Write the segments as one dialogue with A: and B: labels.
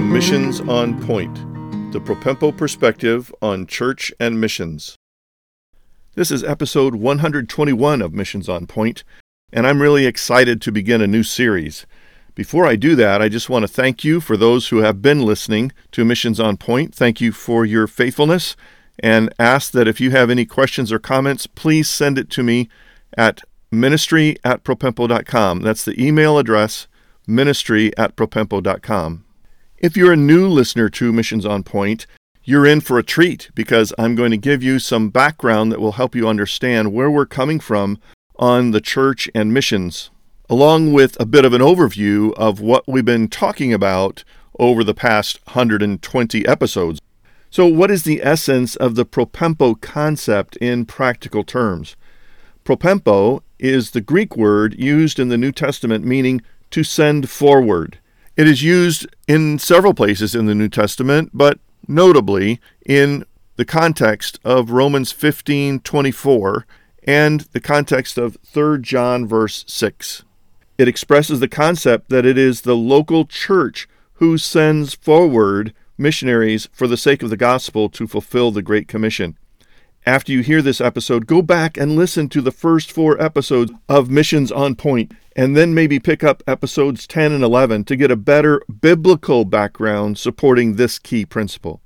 A: Missions on Point, the Propempo perspective on church and missions. This is episode 121 of Missions on Point, and I'm really excited to begin a new series. Before I do that, I just want to thank you for those who have been listening to Missions on Point. Thank you for your faithfulness, and ask that if you have any questions or comments, please send it to me at ministry at propempo.com. That's the email address, ministry at propempo.com. If you're a new listener to Missions on Point, you're in for a treat because I'm going to give you some background that will help you understand where we're coming from on the church and missions, along with a bit of an overview of what we've been talking about over the past 120 episodes. So, what is the essence of the propempo concept in practical terms? Propempo is the Greek word used in the New Testament meaning to send forward. It is used in several places in the New Testament, but notably in the context of Romans 15:24 and the context of 3 John verse 6. It expresses the concept that it is the local church who sends forward missionaries for the sake of the gospel to fulfill the great commission. After you hear this episode, go back and listen to the first 4 episodes of Missions on Point and then maybe pick up episodes 10 and 11 to get a better biblical background supporting this key principle.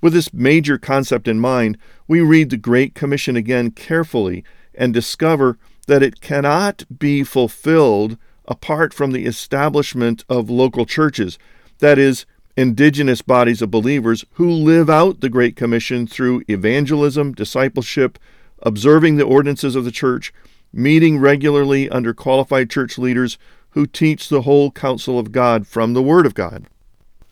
A: With this major concept in mind, we read the Great Commission again carefully and discover that it cannot be fulfilled apart from the establishment of local churches, that is, indigenous bodies of believers who live out the Great Commission through evangelism, discipleship, observing the ordinances of the church, meeting regularly under qualified church leaders who teach the whole counsel of God from the Word of God.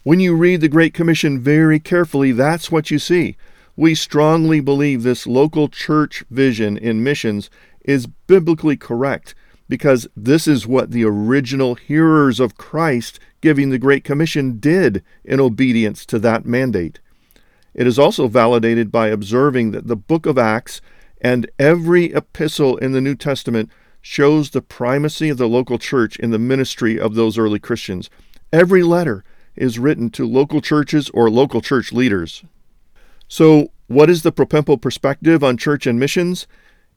A: When you read the Great Commission very carefully, that's what you see. We strongly believe this local church vision in missions is biblically correct because this is what the original hearers of Christ giving the Great Commission did in obedience to that mandate. It is also validated by observing that the book of Acts and every epistle in the New Testament shows the primacy of the local church in the ministry of those early Christians. Every letter is written to local churches or local church leaders. So, what is the Propempo perspective on church and missions?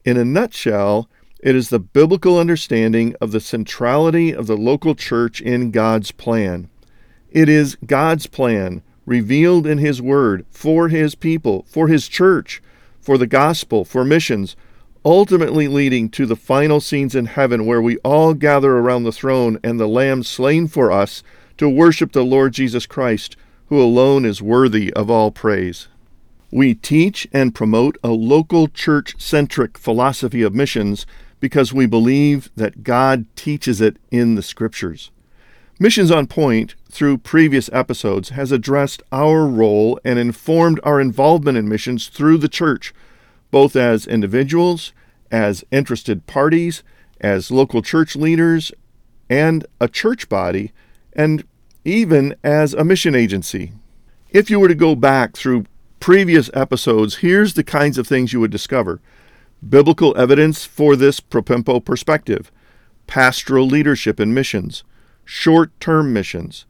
A: In a nutshell, it is the biblical understanding of the centrality of the local church in God's plan. It is God's plan revealed in His Word for His people, for His church, for the gospel, for missions, ultimately leading to the final scenes in heaven where we all gather around the throne and the Lamb slain for us to worship the Lord Jesus Christ, who alone is worthy of all praise. We teach and promote a local church centric philosophy of missions because we believe that God teaches it in the Scriptures. Missions on Point, through previous episodes, has addressed our role and informed our involvement in missions through the church, both as individuals, as interested parties, as local church leaders, and a church body, and even as a mission agency. If you were to go back through previous episodes, here's the kinds of things you would discover. Biblical evidence for this propempo perspective, pastoral leadership in missions. Short term missions,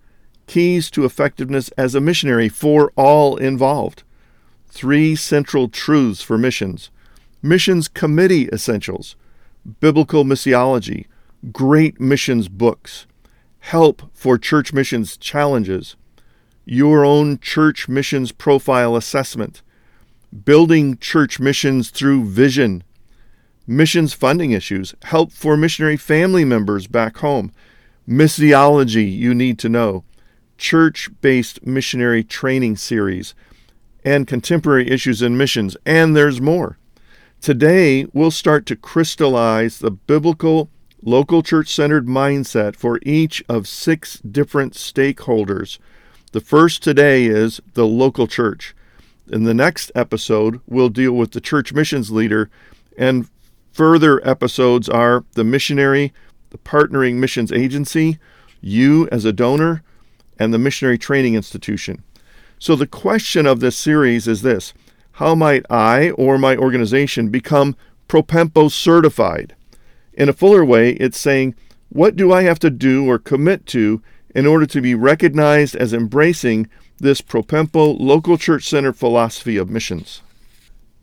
A: keys to effectiveness as a missionary for all involved, three central truths for missions, missions committee essentials, biblical missiology, great missions books, help for church missions challenges, your own church missions profile assessment, building church missions through vision, missions funding issues, help for missionary family members back home, missiology you need to know, church based missionary training series, and contemporary issues in missions, and there's more. Today, we'll start to crystallize the biblical, local church centered mindset for each of six different stakeholders. The first today is the local church. In the next episode, we'll deal with the church missions leader, and further episodes are the missionary, the partnering missions agency, you as a donor, and the missionary training institution. So, the question of this series is this How might I or my organization become Propempo certified? In a fuller way, it's saying, What do I have to do or commit to in order to be recognized as embracing this Propempo local church centered philosophy of missions.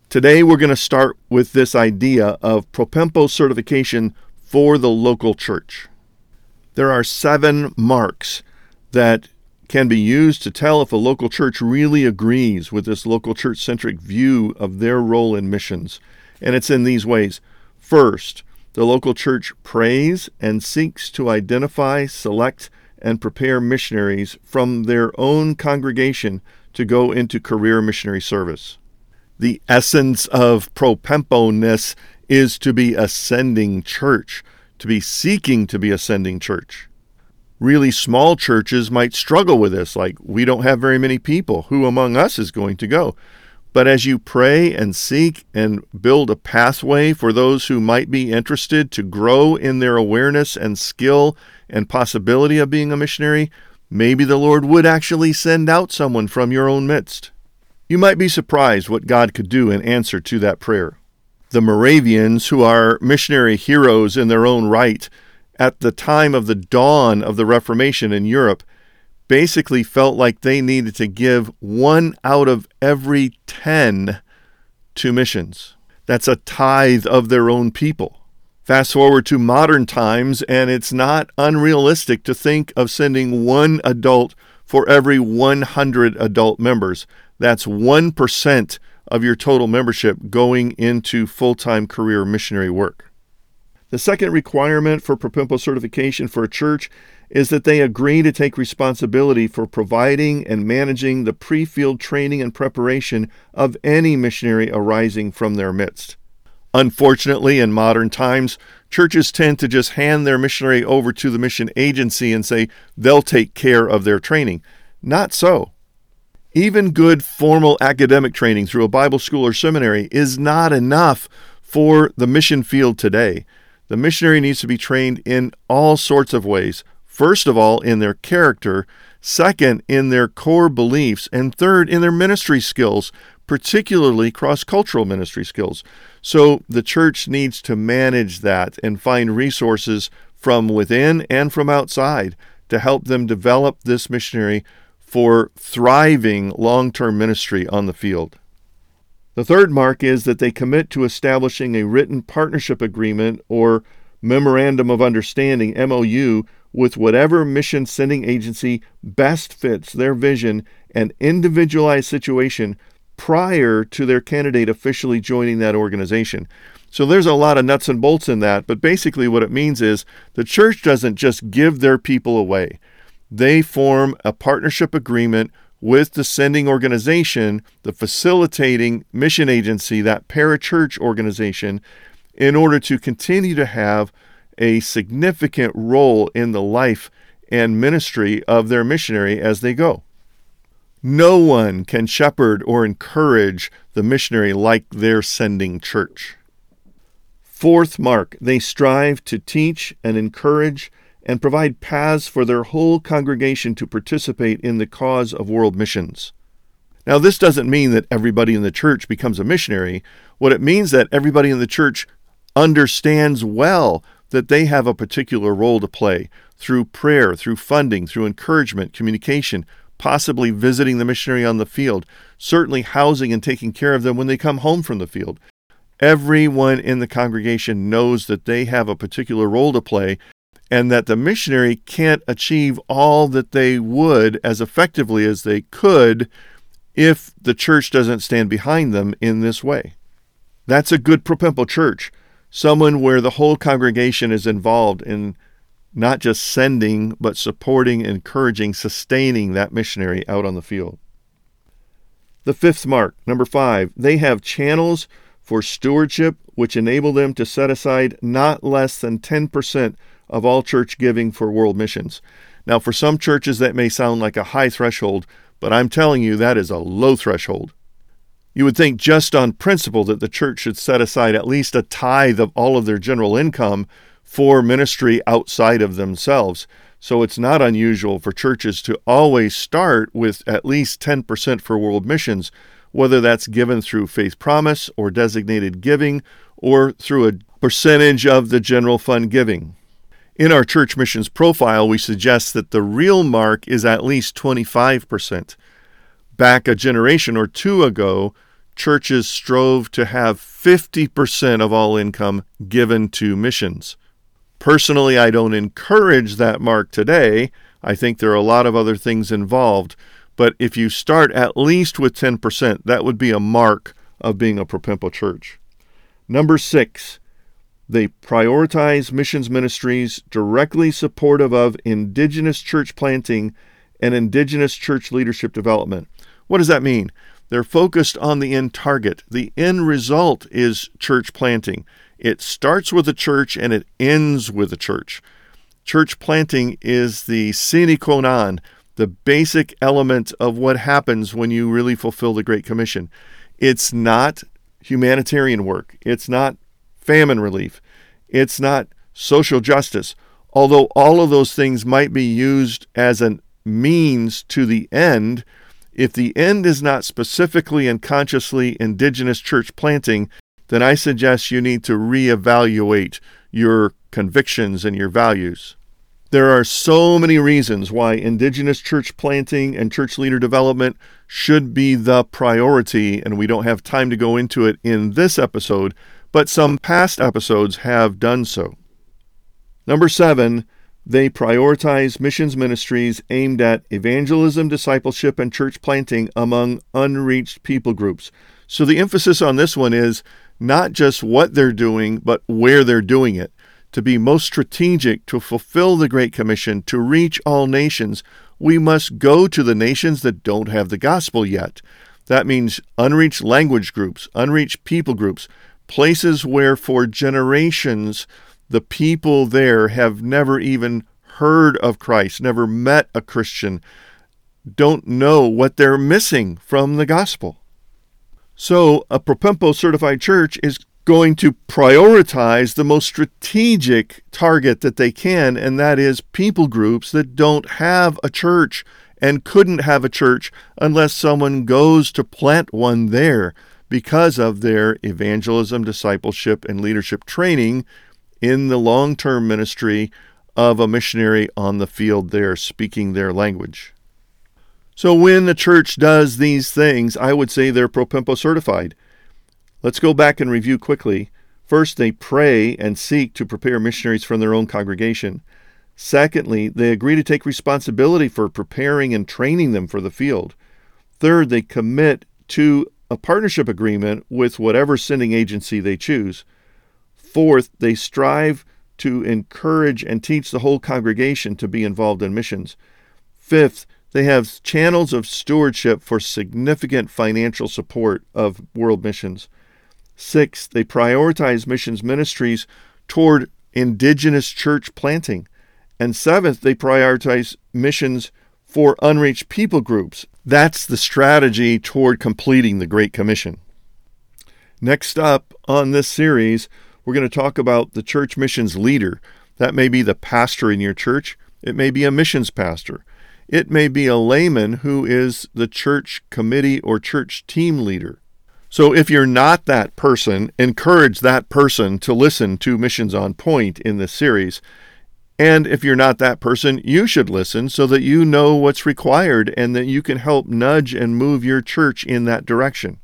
A: Today, we're going to start with this idea of Propempo certification for the local church. There are seven marks that can be used to tell if a local church really agrees with this local church centric view of their role in missions. And it's in these ways. First, the local church prays and seeks to identify, select, and prepare missionaries from their own congregation to go into career missionary service. The essence of propempo-ness is to be ascending church, to be seeking to be ascending church. Really small churches might struggle with this, like, we don't have very many people. Who among us is going to go? But as you pray and seek and build a pathway for those who might be interested to grow in their awareness and skill and possibility of being a missionary, maybe the Lord would actually send out someone from your own midst. You might be surprised what God could do in answer to that prayer. The Moravians, who are missionary heroes in their own right, at the time of the dawn of the Reformation in Europe, basically felt like they needed to give one out of every 10 to missions. That's a tithe of their own people. Fast forward to modern times, and it's not unrealistic to think of sending one adult for every 100 adult members. That's 1% of your total membership going into full time career missionary work. The second requirement for Propempo certification for a church is that they agree to take responsibility for providing and managing the pre field training and preparation of any missionary arising from their midst. Unfortunately, in modern times, churches tend to just hand their missionary over to the mission agency and say they'll take care of their training. Not so. Even good formal academic training through a Bible school or seminary is not enough for the mission field today. The missionary needs to be trained in all sorts of ways First of all, in their character, second, in their core beliefs, and third, in their ministry skills, particularly cross cultural ministry skills. So the church needs to manage that and find resources from within and from outside to help them develop this missionary for thriving long term ministry on the field. The third mark is that they commit to establishing a written partnership agreement or Memorandum of Understanding, MOU, with whatever mission sending agency best fits their vision and individualized situation prior to their candidate officially joining that organization. So there's a lot of nuts and bolts in that, but basically what it means is the church doesn't just give their people away. They form a partnership agreement with the sending organization, the facilitating mission agency, that parachurch organization, in order to continue to have a significant role in the life and ministry of their missionary as they go. No one can shepherd or encourage the missionary like their sending church. Fourth mark, they strive to teach and encourage and provide paths for their whole congregation to participate in the cause of world missions. Now, this doesn't mean that everybody in the church becomes a missionary. What it means that everybody in the church understands well that they have a particular role to play through prayer, through funding, through encouragement, communication, possibly visiting the missionary on the field, certainly housing and taking care of them when they come home from the field. Everyone in the congregation knows that they have a particular role to play and that the missionary can't achieve all that they would as effectively as they could if the church doesn't stand behind them in this way. That's a good Propempo church someone where the whole congregation is involved in not just sending, but supporting, encouraging, sustaining that missionary out on the field. The fifth mark, number five, they have channels for stewardship which enable them to set aside not less than 10% of all church giving for world missions. Now, for some churches, that may sound like a high threshold, but I'm telling you that is a low threshold. You would think, just on principle, that the church should set aside at least a tithe of all of their general income for ministry outside of themselves. So it's not unusual for churches to always start with at least 10% for world missions, whether that's given through faith promise or designated giving or through a percentage of the general fund giving. In our church missions profile, we suggest that the real mark is at least 25%. Back a generation or two ago, churches strove to have 50% of all income given to missions. Personally, I don't encourage that mark today. I think there are a lot of other things involved. But if you start at least with 10%, that would be a mark of being a Propempo church. Number six, they prioritize missions ministries directly supportive of indigenous church planting and indigenous church leadership development. What does that mean? They're focused on the end target. The end result is church planting. It starts with a church and it ends with a church. Church planting is the sine qua non, the basic element of what happens when you really fulfill the Great Commission. It's not humanitarian work, it's not famine relief, it's not social justice. Although all of those things might be used as a means to the end, if the end is not specifically and consciously indigenous church planting, then I suggest you need to reevaluate your convictions and your values. There are so many reasons why indigenous church planting and church leader development should be the priority, and we don't have time to go into it in this episode, but some past episodes have done so. Number seven, they prioritize missions ministries aimed at evangelism, discipleship, and church planting among unreached people groups. So the emphasis on this one is not just what they're doing, but where they're doing it. To be most strategic to fulfill the Great Commission to reach all nations, we must go to the nations that don't have the gospel yet. That means unreached language groups, unreached people groups, places where for generations the people there have never even heard of Christ, never met a Christian, don't know what they're missing from the gospel. So, a Propempo certified church is going to prioritize the most strategic target that they can, and that is people groups that don't have a church and couldn't have a church unless someone goes to plant one there because of their evangelism, discipleship, and leadership training in the long term ministry of a missionary on the field there speaking their language. So when the church does these things, I would say they're Propempo certified. Let's go back and review quickly. First, they pray and seek to prepare missionaries from their own congregation. Secondly, they agree to take responsibility for preparing and training them for the field. Third, they commit to a partnership agreement with whatever sending agency they choose. Fourth, they strive to encourage and teach the whole congregation to be involved in missions. Fifth, they have channels of stewardship for significant financial support of world missions. Sixth, they prioritize missions ministries toward indigenous church planting. And seventh, they prioritize missions for unreached people groups. That's the strategy toward completing the Great Commission. Next up on this series, we're going to talk about the church missions leader. That may be the pastor in your church, it may be a missions pastor, it may be a layman who is the church committee or church team leader. So if you're not that person, encourage that person to listen to Missions on Point in this series. And if you're not that person, you should listen so that you know what's required and that you can help nudge and move your church in that direction.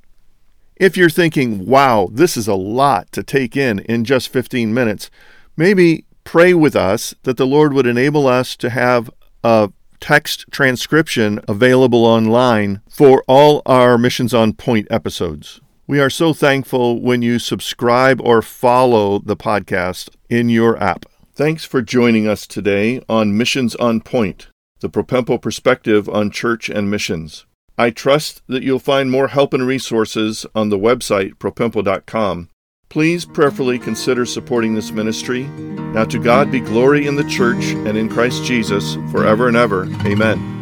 A: If you're thinking, wow, this is a lot to take in in just 15 minutes, maybe pray with us that the Lord would enable us to have a text transcription available online for all our Missions on Point episodes. We are so thankful when you subscribe or follow the podcast in your app. Thanks for joining us today on Missions on Point, the Propempo perspective on church and missions. I trust that you'll find more help and resources on the website propempo.com. Please prayerfully consider supporting this ministry. Now to God be glory in the church and in Christ Jesus forever and ever. Amen.